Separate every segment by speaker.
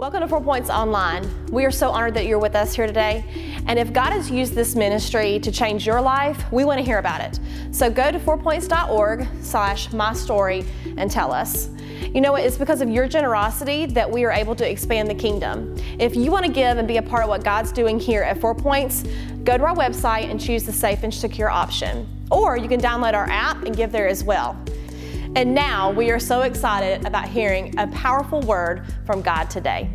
Speaker 1: Welcome to Four Points Online. We are so honored that you're with us here today. And if God has used this ministry to change your life, we want to hear about it. So go to fourpoints.org slash my story and tell us. You know what? It's because of your generosity that we are able to expand the kingdom. If you want to give and be a part of what God's doing here at Four Points, go to our website and choose the safe and secure option. Or you can download our app and give there as well. And now we are so excited about hearing a powerful word from God today.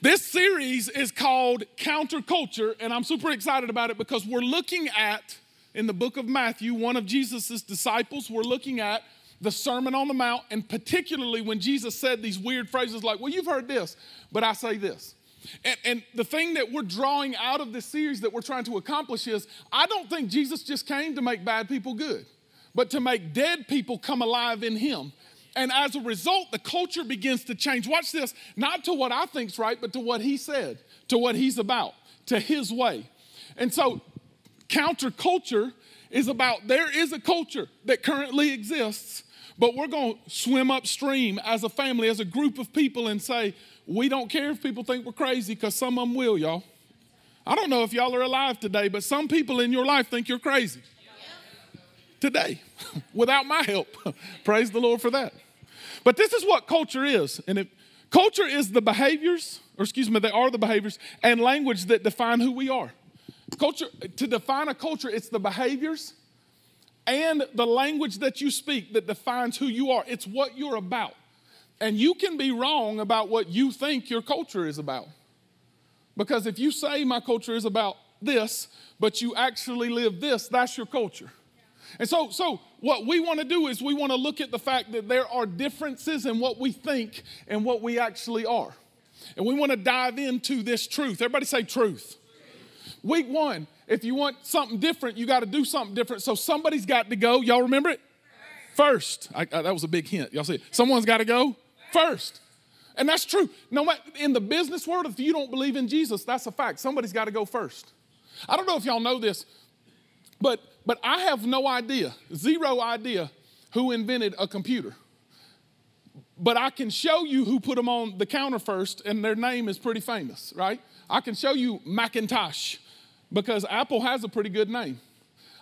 Speaker 2: This series is called Counterculture, and I'm super excited about it because we're looking at, in the book of Matthew, one of Jesus' disciples, we're looking at the Sermon on the Mount, and particularly when Jesus said these weird phrases like, Well, you've heard this, but I say this. And, and, the thing that we're drawing out of this series that we're trying to accomplish is I don't think Jesus just came to make bad people good, but to make dead people come alive in Him. And as a result, the culture begins to change. Watch this, not to what I think's right, but to what He said, to what He's about, to His way. And so, counterculture is about there is a culture that currently exists, but we're going to swim upstream as a family, as a group of people, and say, we don't care if people think we're crazy because some of them will, y'all. I don't know if y'all are alive today, but some people in your life think you're crazy. Today, without my help. Praise the Lord for that. But this is what culture is. And if, culture is the behaviors, or excuse me, they are the behaviors and language that define who we are. Culture, to define a culture, it's the behaviors and the language that you speak that defines who you are. It's what you're about. And you can be wrong about what you think your culture is about. Because if you say my culture is about this, but you actually live this, that's your culture. And so, so what we want to do is we want to look at the fact that there are differences in what we think and what we actually are. And we want to dive into this truth. Everybody say truth. Week one, if you want something different, you got to do something different. So somebody's got to go. Y'all remember it? First. I, I, that was a big hint. Y'all see it? Someone's got to go first. And that's true. No matter in the business world, if you don't believe in Jesus, that's a fact. Somebody's got to go first. I don't know if y'all know this, but but I have no idea, zero idea, who invented a computer. But I can show you who put them on the counter first, and their name is pretty famous, right? I can show you Macintosh because Apple has a pretty good name.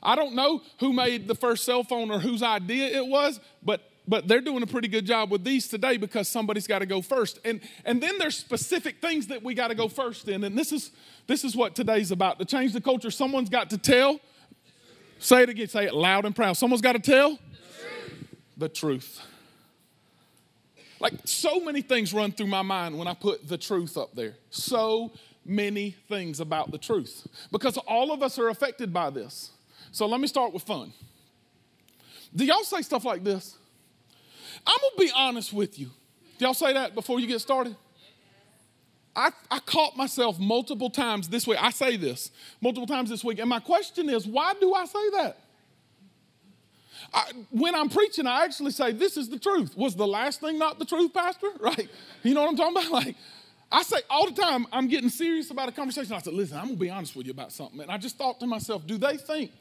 Speaker 2: I don't know who made the first cell phone or whose idea it was, but but they're doing a pretty good job with these today because somebody's got to go first. And, and then there's specific things that we got to go first in. And this is, this is what today's about. To change the culture, someone's got to tell. Say it again, say it loud and proud. Someone's got to tell the truth. the truth. Like so many things run through my mind when I put the truth up there. So many things about the truth. Because all of us are affected by this. So let me start with fun. Do y'all say stuff like this? I'm gonna be honest with you. Do y'all say that before you get started? I, I caught myself multiple times this week. I say this multiple times this week. And my question is, why do I say that? I, when I'm preaching, I actually say, This is the truth. Was the last thing not the truth, Pastor? Right? You know what I'm talking about? Like, I say all the time, I'm getting serious about a conversation. I said, Listen, I'm gonna be honest with you about something. And I just thought to myself, Do they think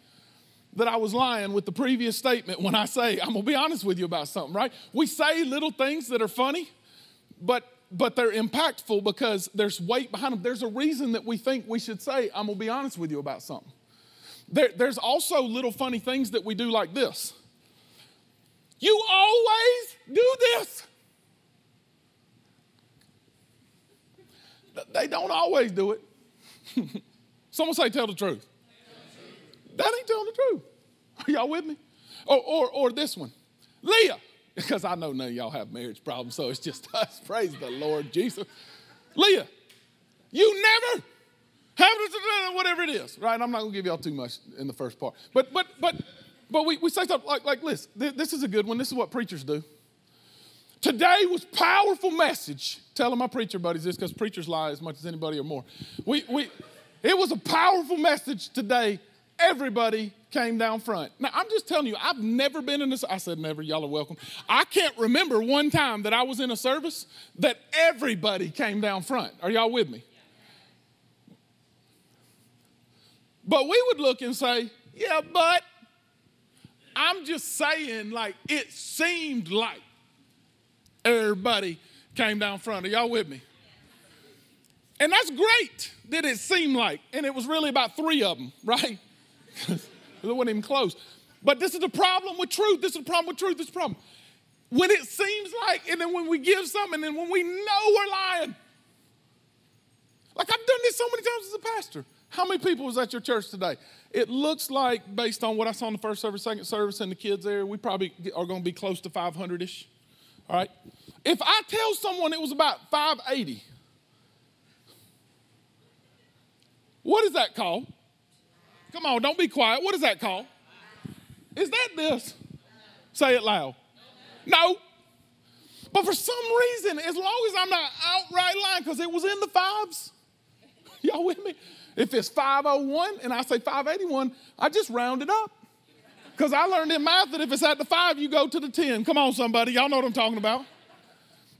Speaker 2: that I was lying with the previous statement when I say, I'm gonna be honest with you about something, right? We say little things that are funny, but but they're impactful because there's weight behind them. There's a reason that we think we should say, I'm gonna be honest with you about something. There, there's also little funny things that we do like this. You always do this. They don't always do it. Someone say, tell the truth. That ain't telling the truth. Are y'all with me? Or, or, or this one, Leah, because I know none of y'all have marriage problems, so it's just us. Praise the Lord Jesus. Leah, you never have whatever it is, right? I'm not gonna give y'all too much in the first part, but but but but we, we say stuff like like. This is a good one. This is what preachers do. Today was powerful message. Telling my preacher buddies this because preachers lie as much as anybody or more. We we it was a powerful message today everybody came down front. Now, I'm just telling you, I've never been in this. I said never, y'all are welcome. I can't remember one time that I was in a service that everybody came down front. Are y'all with me? But we would look and say, yeah, but I'm just saying, like, it seemed like. Everybody came down front. Are y'all with me? And that's great, did it seem like. And it was really about three of them, right? it wasn't even close. But this is the problem with truth. This is the problem with truth. This is the problem. When it seems like, and then when we give something, and then when we know we're lying. Like I've done this so many times as a pastor. How many people was at your church today? It looks like, based on what I saw in the first service, second service, and the kids there, we probably are going to be close to 500 ish. All right? If I tell someone it was about 580, what is that called? Come on, don't be quiet. What is that called? Is that this? Say it loud. No. But for some reason, as long as I'm not outright lying, because it was in the fives, y'all with me? If it's 501 and I say 581, I just round it up. Because I learned in math that if it's at the five, you go to the 10. Come on, somebody. Y'all know what I'm talking about.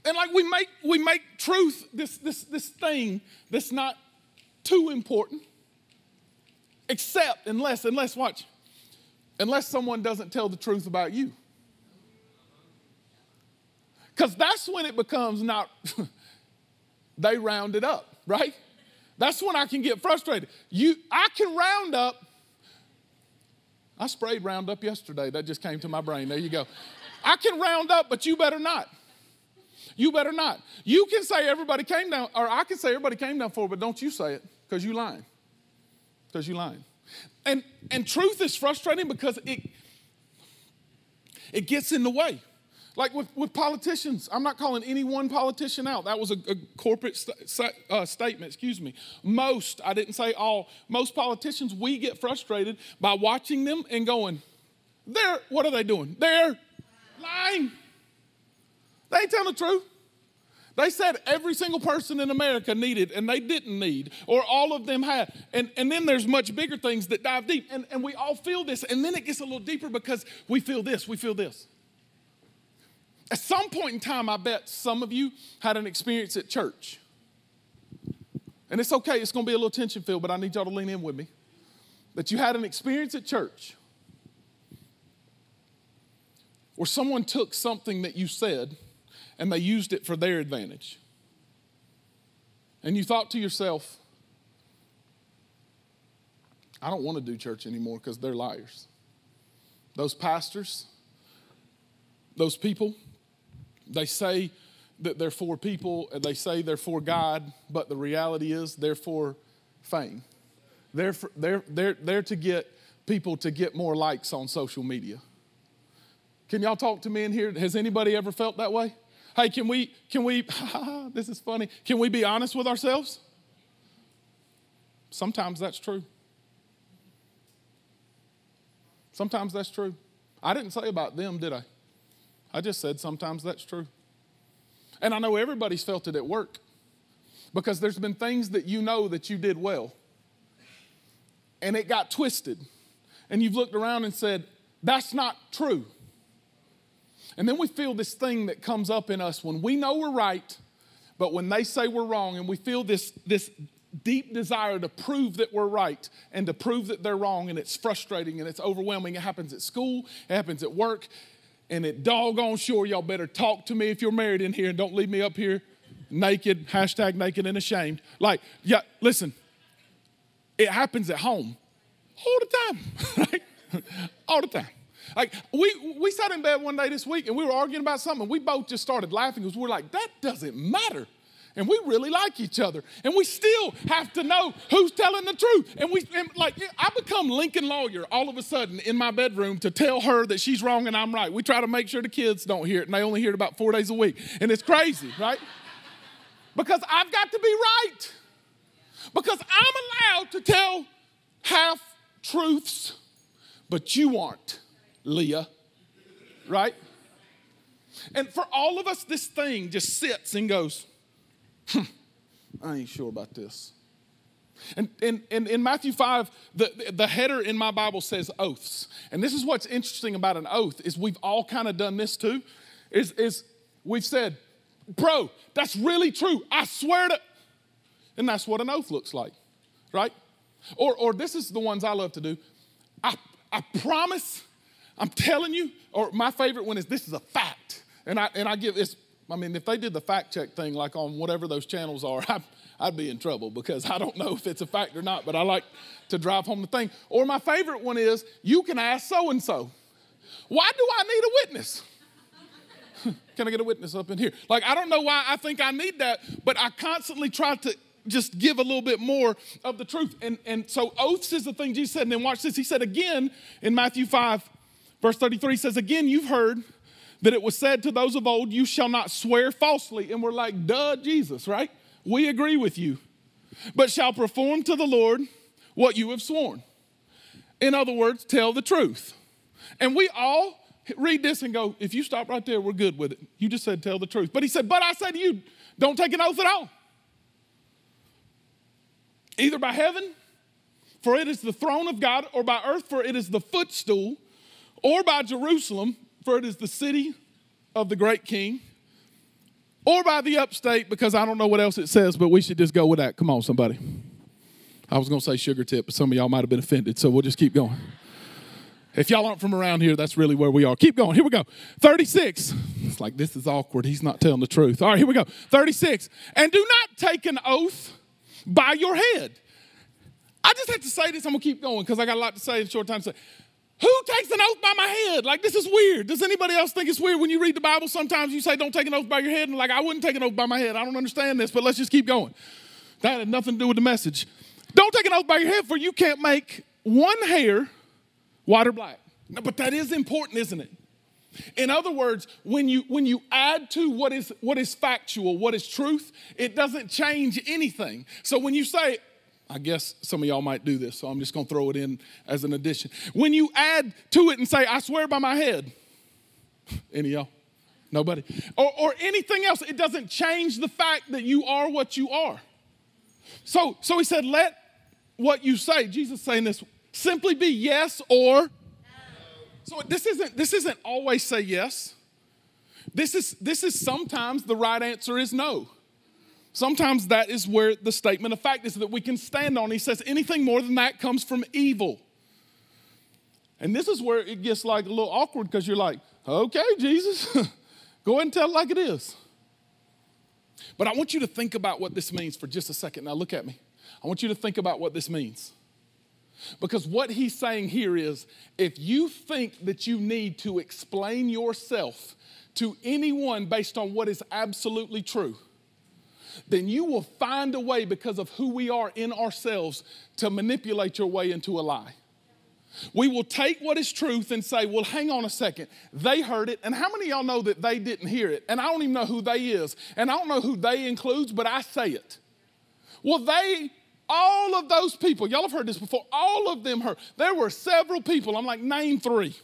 Speaker 2: And like we make we make truth this this this thing that's not too important. Except unless, unless watch, unless someone doesn't tell the truth about you. Because that's when it becomes not, they round it up, right? That's when I can get frustrated. You, I can round up. I sprayed Roundup yesterday. That just came to my brain. There you go. I can round up, but you better not. You better not. You can say everybody came down, or I can say everybody came down for, it, but don't you say it because you lying. Because you lying. And and truth is frustrating because it it gets in the way. Like with, with politicians, I'm not calling any one politician out. That was a, a corporate st- uh, statement, excuse me. Most, I didn't say all, most politicians, we get frustrated by watching them and going, they're, what are they doing? They're lying. They ain't telling the truth. They said every single person in America needed and they didn't need, or all of them had. And, and then there's much bigger things that dive deep. And, and we all feel this. And then it gets a little deeper because we feel this, we feel this. At some point in time, I bet some of you had an experience at church. And it's okay, it's gonna be a little tension filled, but I need y'all to lean in with me. That you had an experience at church where someone took something that you said and they used it for their advantage. And you thought to yourself, I don't want to do church anymore because they're liars. Those pastors, those people, they say that they're for people and they say they're for God, but the reality is they're for fame. They're, for, they're, they're, they're to get people to get more likes on social media. Can y'all talk to me in here? Has anybody ever felt that way? Hey, can we, can we, this is funny, can we be honest with ourselves? Sometimes that's true. Sometimes that's true. I didn't say about them, did I? I just said sometimes that's true. And I know everybody's felt it at work because there's been things that you know that you did well and it got twisted. And you've looked around and said, that's not true. And then we feel this thing that comes up in us when we know we're right, but when they say we're wrong, and we feel this, this deep desire to prove that we're right and to prove that they're wrong, and it's frustrating and it's overwhelming. It happens at school, it happens at work, and it doggone sure y'all better talk to me if you're married in here and don't leave me up here naked, hashtag naked and ashamed. Like, yeah, listen, it happens at home all the time, right? all the time. Like we we sat in bed one day this week and we were arguing about something. We both just started laughing because we we're like, that doesn't matter. And we really like each other. And we still have to know who's telling the truth. And we and like I become Lincoln lawyer all of a sudden in my bedroom to tell her that she's wrong and I'm right. We try to make sure the kids don't hear it, and they only hear it about four days a week. And it's crazy, right? Because I've got to be right. Because I'm allowed to tell half truths, but you aren't. Leah, right? And for all of us, this thing just sits and goes, hm, I ain't sure about this. And, and, and in Matthew 5, the, the header in my Bible says oaths. And this is what's interesting about an oath is we've all kind of done this too, is, is we've said, bro, that's really true. I swear to. And that's what an oath looks like, right? Or, or this is the ones I love to do. I, I promise I'm telling you, or my favorite one is this is a fact. And I, and I give this, I mean, if they did the fact check thing like on whatever those channels are, I, I'd be in trouble because I don't know if it's a fact or not, but I like to drive home the thing. Or my favorite one is you can ask so and so, why do I need a witness? can I get a witness up in here? Like, I don't know why I think I need that, but I constantly try to just give a little bit more of the truth. And, and so, oaths is the thing Jesus said. And then watch this. He said again in Matthew 5, verse 33, says, Again, you've heard that it was said to those of old, You shall not swear falsely. And we're like, Duh, Jesus, right? We agree with you. But shall perform to the Lord what you have sworn. In other words, tell the truth. And we all read this and go, if you stop right there, we're good with it. You just said tell the truth. But he said, but I say to you, don't take an oath at all. Either by heaven, for it is the throne of God, or by earth, for it is the footstool, or by Jerusalem, for it is the city of the great king, or by the upstate, because I don't know what else it says, but we should just go with that. Come on, somebody. I was going to say sugar tip, but some of y'all might have been offended, so we'll just keep going. If y'all aren't from around here, that's really where we are. Keep going. Here we go. 36. It's like this is awkward. He's not telling the truth. All right, here we go. 36. And do not take an oath by your head. I just have to say this. I'm going to keep going because I got a lot to say in short time. Who takes an oath by my head? Like, this is weird. Does anybody else think it's weird when you read the Bible? Sometimes you say, don't take an oath by your head. And like, I wouldn't take an oath by my head. I don't understand this, but let's just keep going. That had nothing to do with the message. Don't take an oath by your head, for you can't make one hair white or black. No, but that is important, isn't it? In other words, when you when you add to what is what is factual, what is truth, it doesn't change anything. So when you say, I guess some of y'all might do this, so I'm just gonna throw it in as an addition. When you add to it and say, I swear by my head, any y'all? Nobody? Or, or anything else, it doesn't change the fact that you are what you are. So, so he said, let what you say, Jesus saying this, simply be yes or no. So this isn't this isn't always say yes. This is this is sometimes the right answer is no. Sometimes that is where the statement of fact is that we can stand on. He says anything more than that comes from evil. And this is where it gets like a little awkward because you're like, okay, Jesus, go ahead and tell it like it is. But I want you to think about what this means for just a second. Now, look at me. I want you to think about what this means. Because what he's saying here is if you think that you need to explain yourself to anyone based on what is absolutely true, then you will find a way because of who we are in ourselves to manipulate your way into a lie. We will take what is truth and say, well, hang on a second. They heard it. And how many y'all know that they didn't hear it? And I don't even know who they is. And I don't know who they includes, but I say it. Well, they all of those people, y'all have heard this before, all of them heard. There were several people. I'm like, name three.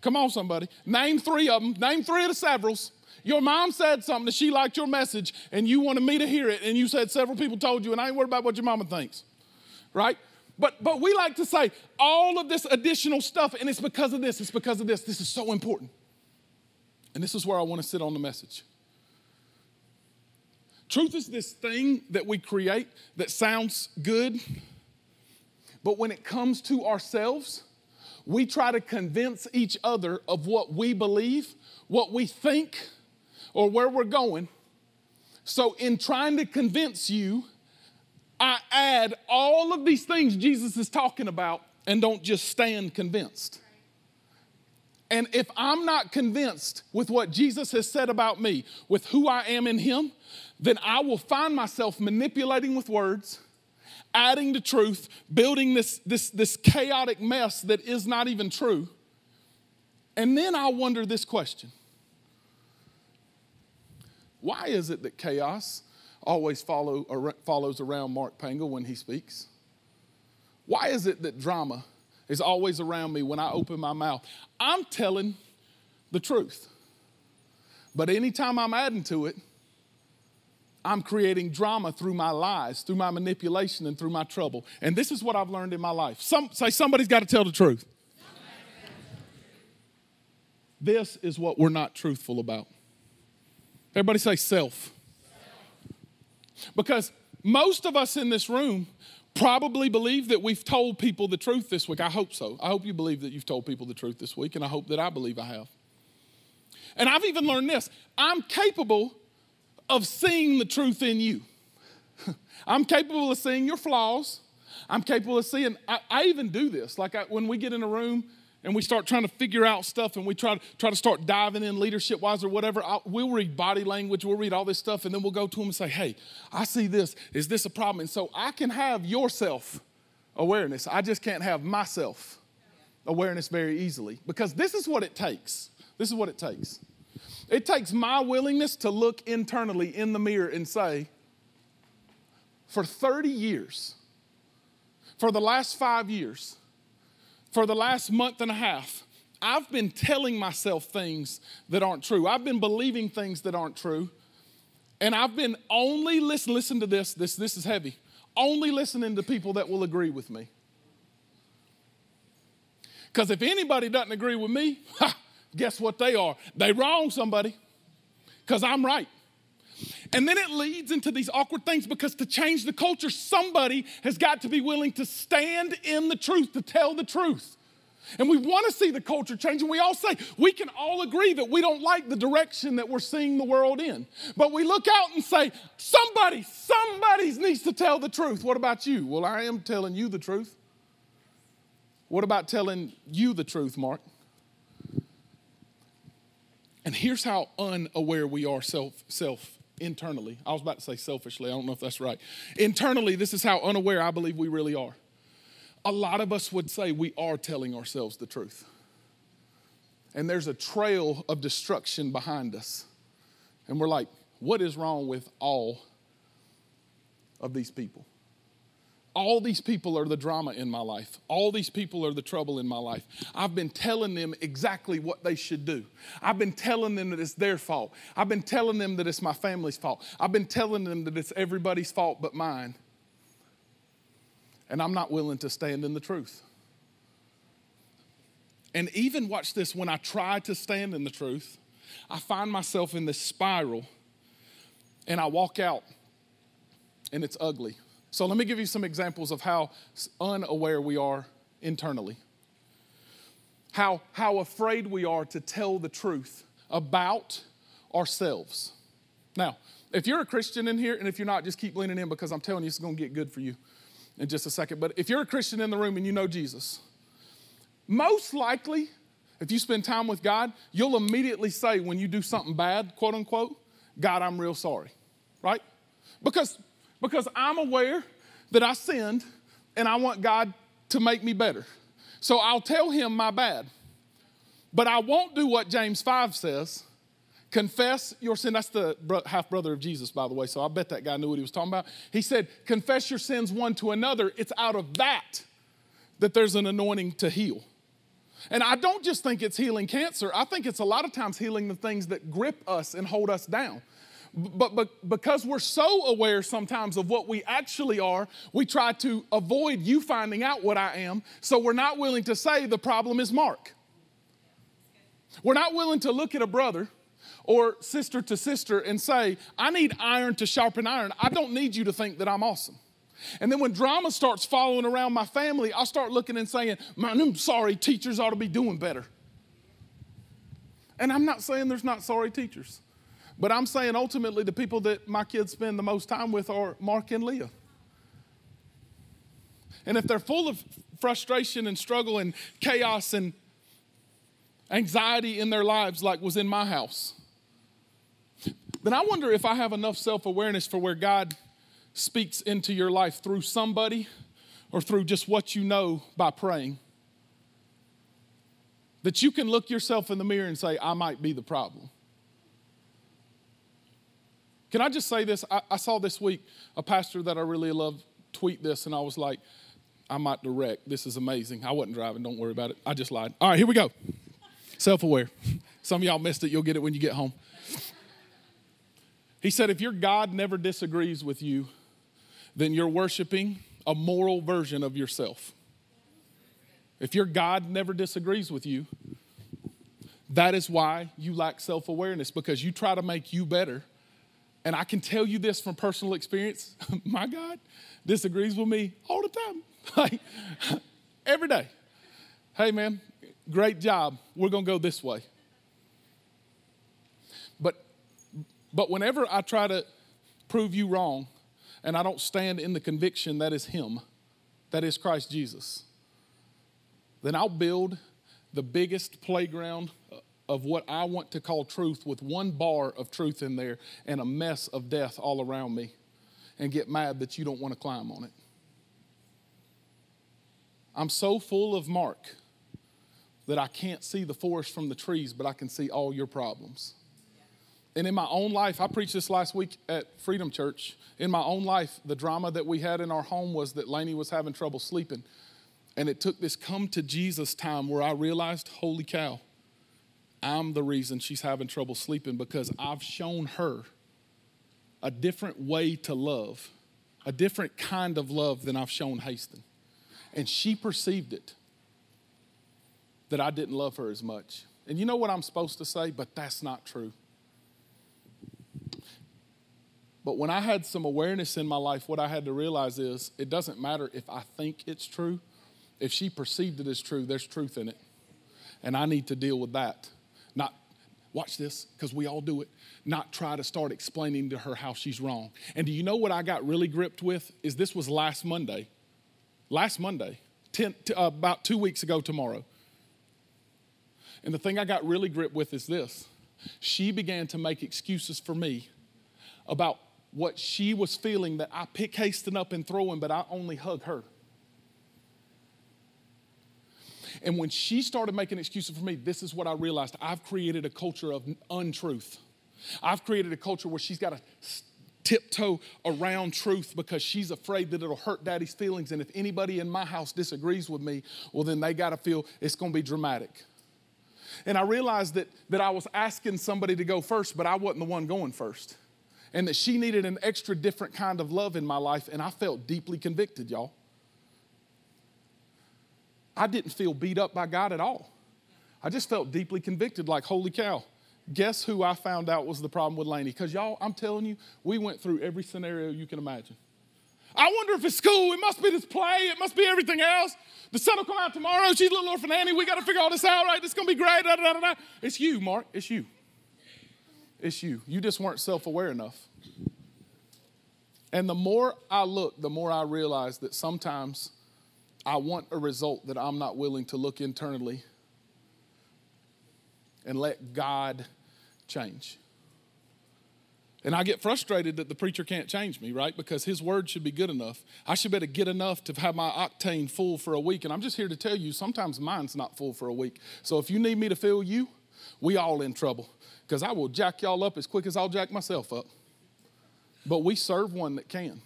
Speaker 2: Come on, somebody. Name three of them. Name three of the severals. Your mom said something that she liked your message and you wanted me to hear it, and you said several people told you, and I ain't worried about what your mama thinks. Right? But but we like to say all of this additional stuff, and it's because of this, it's because of this. This is so important. And this is where I want to sit on the message. Truth is this thing that we create that sounds good, but when it comes to ourselves, we try to convince each other of what we believe, what we think, or where we're going. So, in trying to convince you, I add all of these things Jesus is talking about and don't just stand convinced. And if I'm not convinced with what Jesus has said about me, with who I am in Him, then I will find myself manipulating with words, adding to truth, building this, this, this chaotic mess that is not even true. And then I wonder this question Why is it that chaos always follow, or, follows around Mark Pangle when he speaks? Why is it that drama is always around me when I open my mouth? I'm telling the truth. But anytime I'm adding to it, I'm creating drama through my lies, through my manipulation, and through my trouble. And this is what I've learned in my life. Some say somebody's got to tell the truth. This is what we're not truthful about. Everybody say self. Because most of us in this room probably believe that we've told people the truth this week. I hope so. I hope you believe that you've told people the truth this week, and I hope that I believe I have. And I've even learned this I'm capable of seeing the truth in you. I'm capable of seeing your flaws. I'm capable of seeing, I, I even do this. Like I, when we get in a room and we start trying to figure out stuff and we try to, try to start diving in leadership wise or whatever, I, we'll read body language, we'll read all this stuff, and then we'll go to them and say, hey, I see this. Is this a problem? And so I can have your self awareness. I just can't have myself awareness very easily because this is what it takes. This is what it takes. It takes my willingness to look internally in the mirror and say, for 30 years, for the last five years, for the last month and a half, I've been telling myself things that aren't true. I've been believing things that aren't true. And I've been only listen, listen to this, this, this is heavy. Only listening to people that will agree with me. Because if anybody doesn't agree with me, ha, guess what they are? They wrong somebody. Because I'm right. And then it leads into these awkward things because to change the culture, somebody has got to be willing to stand in the truth, to tell the truth. And we want to see the culture change, and we all say, we can all agree that we don't like the direction that we're seeing the world in. But we look out and say, somebody, somebody needs to tell the truth. What about you? Well, I am telling you the truth. What about telling you the truth, Mark? And here's how unaware we are self, self internally. I was about to say selfishly, I don't know if that's right. Internally, this is how unaware I believe we really are. A lot of us would say we are telling ourselves the truth. And there's a trail of destruction behind us. And we're like, what is wrong with all of these people? All these people are the drama in my life. All these people are the trouble in my life. I've been telling them exactly what they should do. I've been telling them that it's their fault. I've been telling them that it's my family's fault. I've been telling them that it's everybody's fault but mine. And I'm not willing to stand in the truth. And even watch this when I try to stand in the truth, I find myself in this spiral and I walk out and it's ugly. So let me give you some examples of how unaware we are internally. How, how afraid we are to tell the truth about ourselves. Now, if you're a Christian in here, and if you're not, just keep leaning in because I'm telling you it's going to get good for you in just a second. But if you're a Christian in the room and you know Jesus, most likely, if you spend time with God, you'll immediately say when you do something bad, quote unquote, God, I'm real sorry, right? Because because I'm aware that I sinned and I want God to make me better. So I'll tell him my bad. But I won't do what James 5 says confess your sin. That's the half brother of Jesus, by the way, so I bet that guy knew what he was talking about. He said, confess your sins one to another. It's out of that that there's an anointing to heal. And I don't just think it's healing cancer, I think it's a lot of times healing the things that grip us and hold us down. But, but because we're so aware sometimes of what we actually are, we try to avoid you finding out what I am. So we're not willing to say the problem is Mark. We're not willing to look at a brother or sister to sister and say, I need iron to sharpen iron. I don't need you to think that I'm awesome. And then when drama starts following around my family, I'll start looking and saying, Man, I'm sorry, teachers ought to be doing better. And I'm not saying there's not sorry teachers. But I'm saying ultimately the people that my kids spend the most time with are Mark and Leah. And if they're full of frustration and struggle and chaos and anxiety in their lives, like was in my house, then I wonder if I have enough self awareness for where God speaks into your life through somebody or through just what you know by praying. That you can look yourself in the mirror and say, I might be the problem. Can I just say this? I, I saw this week a pastor that I really love tweet this, and I was like, I might direct. This is amazing. I wasn't driving. Don't worry about it. I just lied. All right, here we go. Self aware. Some of y'all missed it. You'll get it when you get home. He said, if your God never disagrees with you, then you're worshiping a moral version of yourself. If your God never disagrees with you, that is why you lack self awareness because you try to make you better and I can tell you this from personal experience my God disagrees with me all the time, like every day. Hey, man, great job. We're going to go this way. But, but whenever I try to prove you wrong and I don't stand in the conviction that is Him, that is Christ Jesus, then I'll build the biggest playground uh, of what I want to call truth with one bar of truth in there and a mess of death all around me and get mad that you don't want to climb on it. I'm so full of Mark that I can't see the forest from the trees, but I can see all your problems. And in my own life, I preached this last week at Freedom Church. In my own life, the drama that we had in our home was that Lainey was having trouble sleeping. And it took this come to Jesus time where I realized, holy cow, I'm the reason she's having trouble sleeping because I've shown her a different way to love, a different kind of love than I've shown Haston. And she perceived it that I didn't love her as much. And you know what I'm supposed to say? But that's not true. But when I had some awareness in my life, what I had to realize is it doesn't matter if I think it's true. If she perceived it as true, there's truth in it. And I need to deal with that. Watch this, because we all do it, not try to start explaining to her how she's wrong. And do you know what I got really gripped with? Is this was last Monday. Last Monday, ten, uh, about two weeks ago tomorrow. And the thing I got really gripped with is this she began to make excuses for me about what she was feeling that I pick Haston up and throw him, but I only hug her. And when she started making excuses for me, this is what I realized. I've created a culture of untruth. I've created a culture where she's got to tiptoe around truth because she's afraid that it'll hurt daddy's feelings. And if anybody in my house disagrees with me, well, then they got to feel it's going to be dramatic. And I realized that, that I was asking somebody to go first, but I wasn't the one going first. And that she needed an extra different kind of love in my life, and I felt deeply convicted, y'all. I didn't feel beat up by God at all. I just felt deeply convicted, like, holy cow. Guess who I found out was the problem with Lainey? Because y'all, I'm telling you, we went through every scenario you can imagine. I wonder if it's school. It must be this play. It must be everything else. The sun will come out tomorrow. She's a little orphan Annie. We got to figure all this out, right? It's going to be great. Da, da, da. It's you, Mark. It's you. It's you. You just weren't self aware enough. And the more I look, the more I realize that sometimes I want a result that I'm not willing to look internally and let God change. And I get frustrated that the preacher can't change me, right? Because his word should be good enough. I should be able to get enough to have my octane full for a week. And I'm just here to tell you sometimes mine's not full for a week. So if you need me to fill you, we all in trouble. Because I will jack y'all up as quick as I'll jack myself up. But we serve one that can.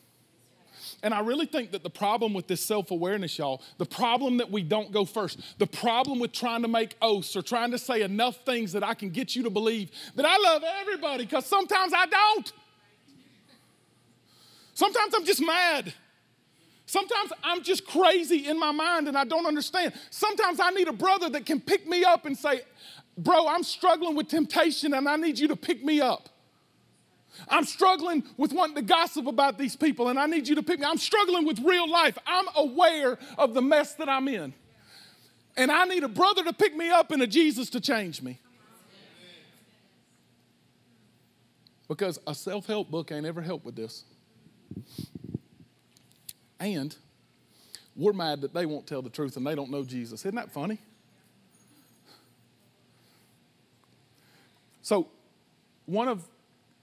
Speaker 2: And I really think that the problem with this self awareness, y'all, the problem that we don't go first, the problem with trying to make oaths or trying to say enough things that I can get you to believe that I love everybody, because sometimes I don't. Sometimes I'm just mad. Sometimes I'm just crazy in my mind and I don't understand. Sometimes I need a brother that can pick me up and say, Bro, I'm struggling with temptation and I need you to pick me up. I'm struggling with wanting to gossip about these people, and I need you to pick me. I'm struggling with real life. I'm aware of the mess that I'm in. And I need a brother to pick me up and a Jesus to change me. Because a self help book ain't ever helped with this. And we're mad that they won't tell the truth and they don't know Jesus. Isn't that funny? So, one of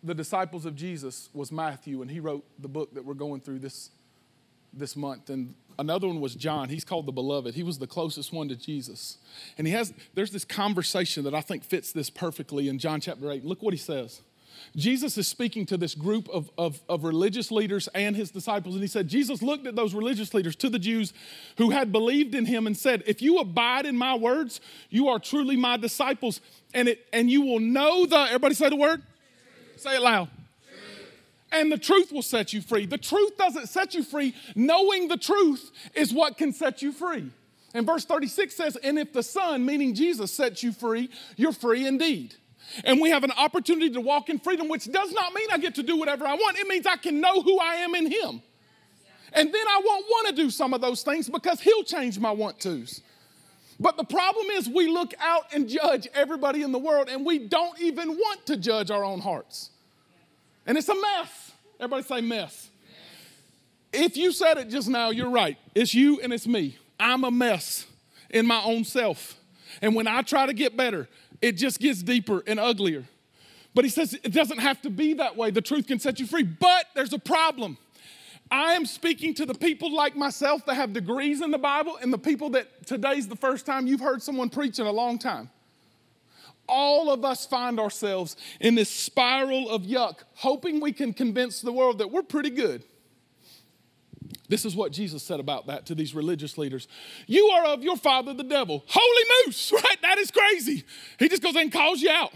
Speaker 2: the disciples of Jesus was Matthew, and he wrote the book that we're going through this, this month. And another one was John. He's called the Beloved. He was the closest one to Jesus. And he has, there's this conversation that I think fits this perfectly in John chapter 8. Look what he says. Jesus is speaking to this group of, of, of, religious leaders and his disciples, and he said, Jesus looked at those religious leaders, to the Jews who had believed in him, and said, If you abide in my words, you are truly my disciples, and, it, and you will know the, everybody say the word? Say it loud. And the truth will set you free. The truth doesn't set you free. Knowing the truth is what can set you free. And verse 36 says, And if the Son, meaning Jesus, sets you free, you're free indeed. And we have an opportunity to walk in freedom, which does not mean I get to do whatever I want. It means I can know who I am in Him. And then I won't want to do some of those things because He'll change my want tos. But the problem is, we look out and judge everybody in the world, and we don't even want to judge our own hearts. And it's a mess. Everybody say mess. If you said it just now, you're right. It's you and it's me. I'm a mess in my own self. And when I try to get better, it just gets deeper and uglier. But he says it doesn't have to be that way. The truth can set you free. But there's a problem. I am speaking to the people like myself that have degrees in the Bible and the people that today's the first time you've heard someone preach in a long time. All of us find ourselves in this spiral of yuck, hoping we can convince the world that we're pretty good. This is what Jesus said about that to these religious leaders. You are of your father, the devil. Holy moose, right? That is crazy. He just goes in and calls you out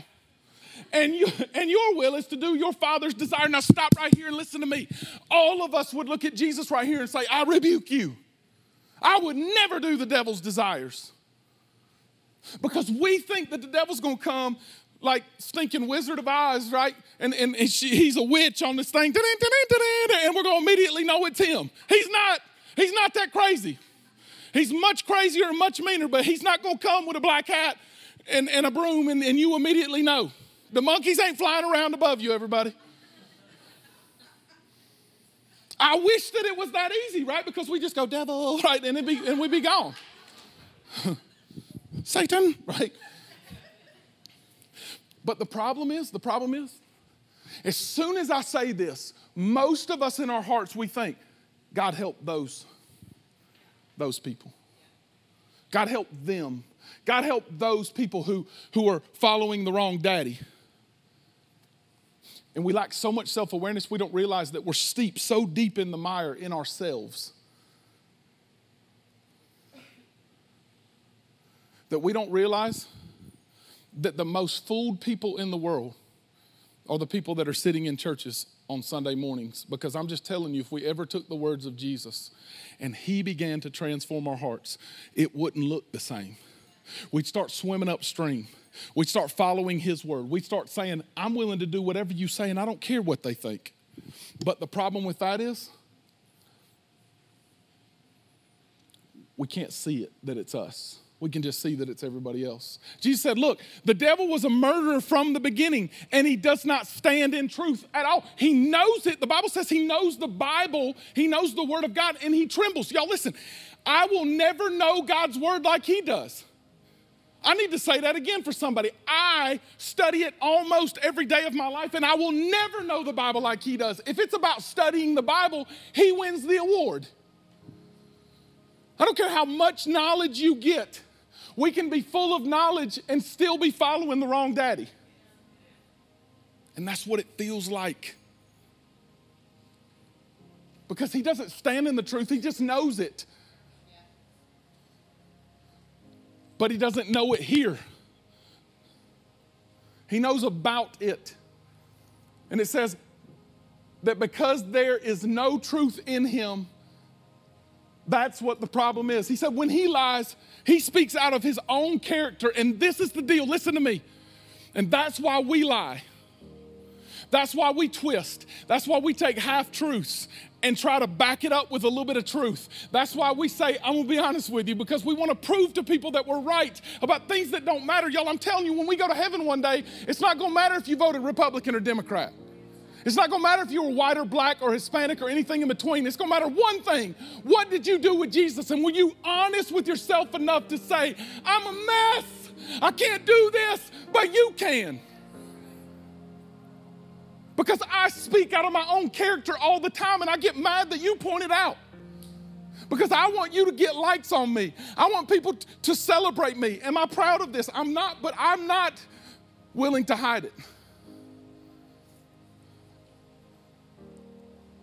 Speaker 2: and, you, and your will is to do your father's desire. Now, stop right here and listen to me. All of us would look at Jesus right here and say, I rebuke you. I would never do the devil's desires. Because we think that the devil's gonna come like stinking Wizard of Oz, right? And, and, and she, he's a witch on this thing, and we're gonna immediately know it's him. He's not, he's not that crazy. He's much crazier and much meaner, but he's not gonna come with a black hat and, and a broom and, and you immediately know. The monkeys ain't flying around above you, everybody. I wish that it was that easy, right? Because we just go, devil, right? And, be, and we'd be gone. Satan, right? But the problem is, the problem is, as soon as I say this, most of us in our hearts, we think, God help those, those people. God help them. God help those people who, who are following the wrong daddy. And we lack so much self awareness, we don't realize that we're steeped so deep in the mire in ourselves that we don't realize that the most fooled people in the world are the people that are sitting in churches on Sunday mornings. Because I'm just telling you, if we ever took the words of Jesus and He began to transform our hearts, it wouldn't look the same. We'd start swimming upstream we start following His word. We start saying, I'm willing to do whatever you say, and I don't care what they think. But the problem with that is, we can't see it that it's us. We can just see that it's everybody else. Jesus said, Look, the devil was a murderer from the beginning, and he does not stand in truth at all. He knows it. The Bible says he knows the Bible, he knows the Word of God, and he trembles. Y'all, listen, I will never know God's Word like he does. I need to say that again for somebody. I study it almost every day of my life, and I will never know the Bible like he does. If it's about studying the Bible, he wins the award. I don't care how much knowledge you get, we can be full of knowledge and still be following the wrong daddy. And that's what it feels like. Because he doesn't stand in the truth, he just knows it. But he doesn't know it here. He knows about it. And it says that because there is no truth in him, that's what the problem is. He said, when he lies, he speaks out of his own character. And this is the deal. Listen to me. And that's why we lie. That's why we twist. That's why we take half truths and try to back it up with a little bit of truth. That's why we say, I'm gonna be honest with you, because we wanna prove to people that we're right about things that don't matter. Y'all, I'm telling you, when we go to heaven one day, it's not gonna matter if you voted Republican or Democrat. It's not gonna matter if you were white or black or Hispanic or anything in between. It's gonna matter one thing. What did you do with Jesus? And were you honest with yourself enough to say, I'm a mess, I can't do this, but you can? Because I speak out of my own character all the time and I get mad that you point it out. Because I want you to get likes on me. I want people t- to celebrate me. Am I proud of this? I'm not, but I'm not willing to hide it.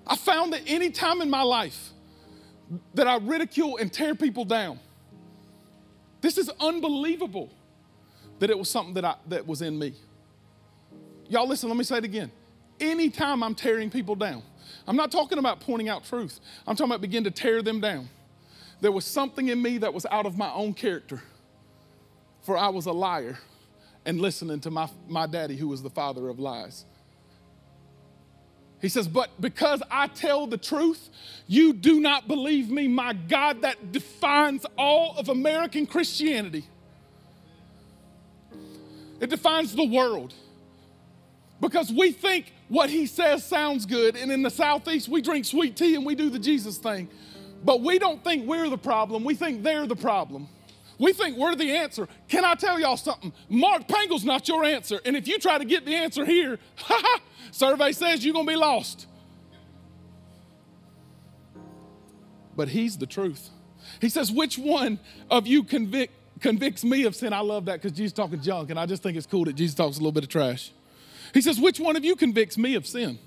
Speaker 2: I found that any time in my life that I ridicule and tear people down, this is unbelievable that it was something that, I, that was in me. Y'all, listen, let me say it again anytime I'm tearing people down. I'm not talking about pointing out truth. I'm talking about begin to tear them down. There was something in me that was out of my own character. For I was a liar and listening to my, my daddy, who was the father of lies. He says, But because I tell the truth, you do not believe me. My God, that defines all of American Christianity. It defines the world. Because we think what he says sounds good, and in the Southeast, we drink sweet tea and we do the Jesus thing. But we don't think we're the problem, we think they're the problem. We think we're the answer. Can I tell y'all something? Mark Pangle's not your answer. And if you try to get the answer here, survey says you're going to be lost. But he's the truth. He says, Which one of you convict, convicts me of sin? I love that because Jesus talking junk, and I just think it's cool that Jesus talks a little bit of trash. He says, Which one of you convicts me of sin?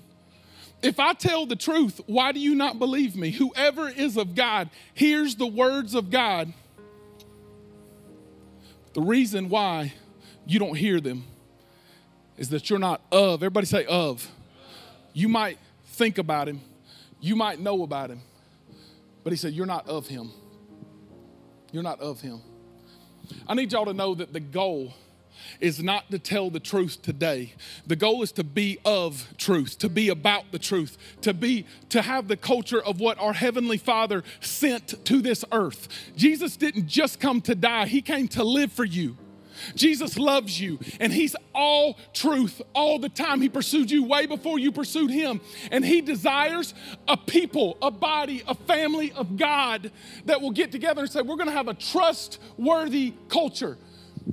Speaker 2: If I tell the truth, why do you not believe me? Whoever is of God hears the words of God. The reason why you don't hear them is that you're not of. Everybody say of. You might think about him, you might know about him, but he said, You're not of him. You're not of him. I need y'all to know that the goal is not to tell the truth today. The goal is to be of truth, to be about the truth, to be to have the culture of what our heavenly Father sent to this earth. Jesus didn't just come to die, he came to live for you. Jesus loves you and He's all truth all the time. He pursued you way before you pursued Him. And He desires a people, a body, a family of God that will get together and say, We're going to have a trustworthy culture.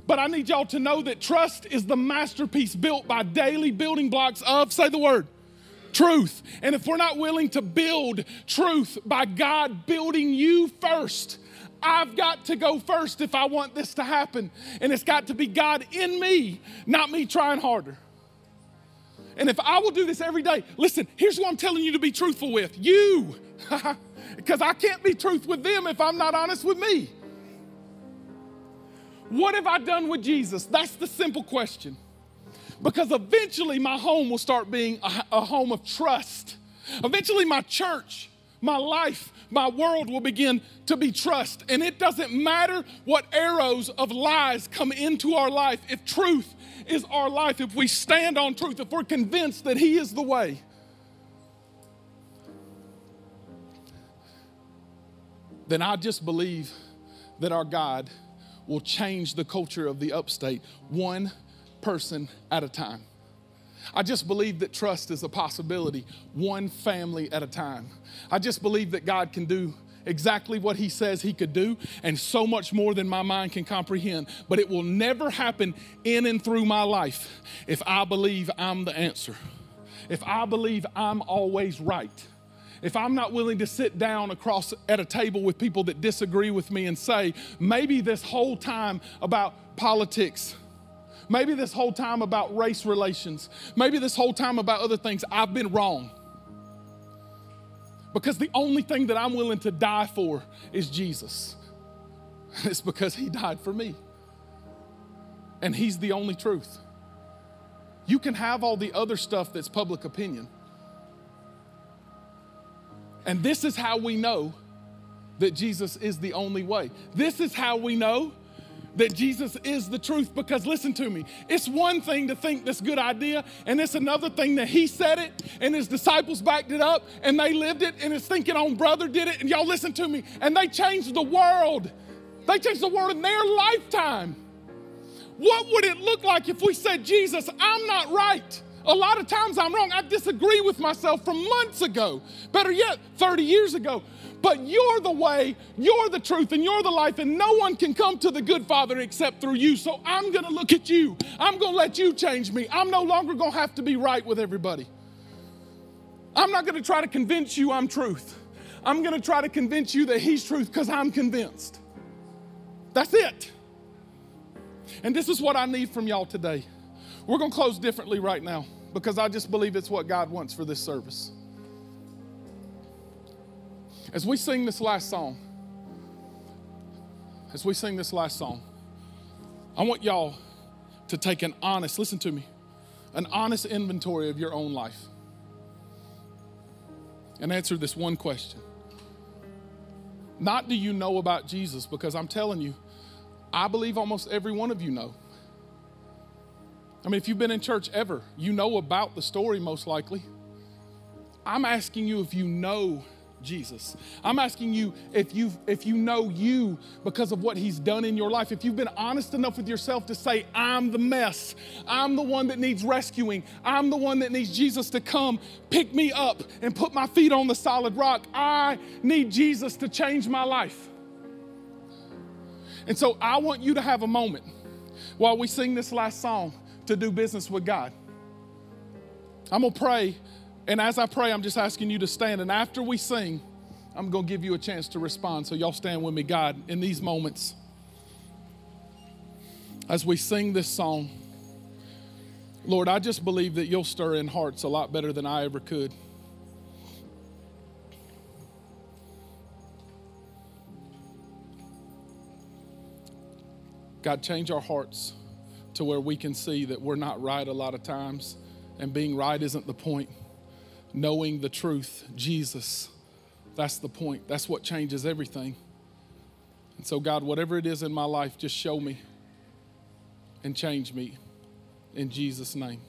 Speaker 2: But I need y'all to know that trust is the masterpiece built by daily building blocks of, say the word, truth. And if we're not willing to build truth by God building you first, I've got to go first if I want this to happen. And it's got to be God in me, not me trying harder. And if I will do this every day, listen, here's what I'm telling you to be truthful with you. Because I can't be truth with them if I'm not honest with me. What have I done with Jesus? That's the simple question. Because eventually my home will start being a, a, home of trust. Eventually my church, my life, my world will begin to be trust. And it doesn't matter what arrows of lies come into our life if truth is our life, if we stand on truth, if we're convinced that He is the way. Then I just believe that our God will change the culture of the upstate one person at a time. I just believe that trust is a possibility, one family at a time. I just believe that God can do exactly what He says He could do and so much more than my mind can comprehend. But it will never happen in and through my life if I believe I'm the answer, if I believe I'm always right if I'm not willing to sit down across at a table with people that disagree with me and say, maybe this whole time about politics, maybe this whole time about race relations, maybe this whole time about other things, I've been wrong. Because the only thing that I'm willing to die for is Jesus. It's because he died for me. And he's the only truth. You can have all the other stuff that's public opinion. And this is how we know that Jesus is the only way. This is how we know that Jesus is the truth because listen to me. It's one thing to think this good idea, and it's another thing that he said it and his disciples backed it up and they lived it, and his thinking on brother did it, and y'all listen to me, and they changed the world. They changed the world in their lifetime. What would it look like if we said, Jesus, I'm not right? A lot of times I'm wrong. I disagree with myself from months ago. Better yet, 30 years ago. But you're the way, you're the truth, and you're the life, and no one can come to the good Father except through you. So I'm to look at you. I'm to let you change me. I'm no longer to have to be right with everybody. I'm not to try to convince you I'm truth. I'm to try to convince you that He's truth because I'm convinced. That's it. And this is what I need from y'all today. We're going to close differently right now because I just believe it's what God wants for this service. As we sing this last song, as we sing this last song, I want y'all to take an honest, listen to me, an honest inventory of your own life and answer this one question. Not do you know about Jesus, because I'm telling you, I believe almost every one of you know. I mean, if you've been in church ever, you know about the story most likely. I'm asking you if you know Jesus. I'm asking you if you if you know you because of what he's done in your life. If you've been honest enough with yourself to say I'm the mess. I'm the one that needs rescuing. I'm the one that needs Jesus to come pick me up and put my feet on the solid rock. I need Jesus to change my life. And so I want you to have a moment while we sing this last song to do business with God. I'm going to pray and as I pray, I'm just asking you to stand. And after we sing, I'm going to give you a chance to respond. So, y'all stand with me, God, in these moments. As we sing this song, Lord, I just believe that you'll stir in hearts a lot better than I ever could. God, change our hearts to where we can see that we're not right a lot of times, and being right isn't the point knowing the truth, Jesus. That's the point. That's what changes everything. And so, God, whatever it is in my life, just show me and change me in Jesus' name.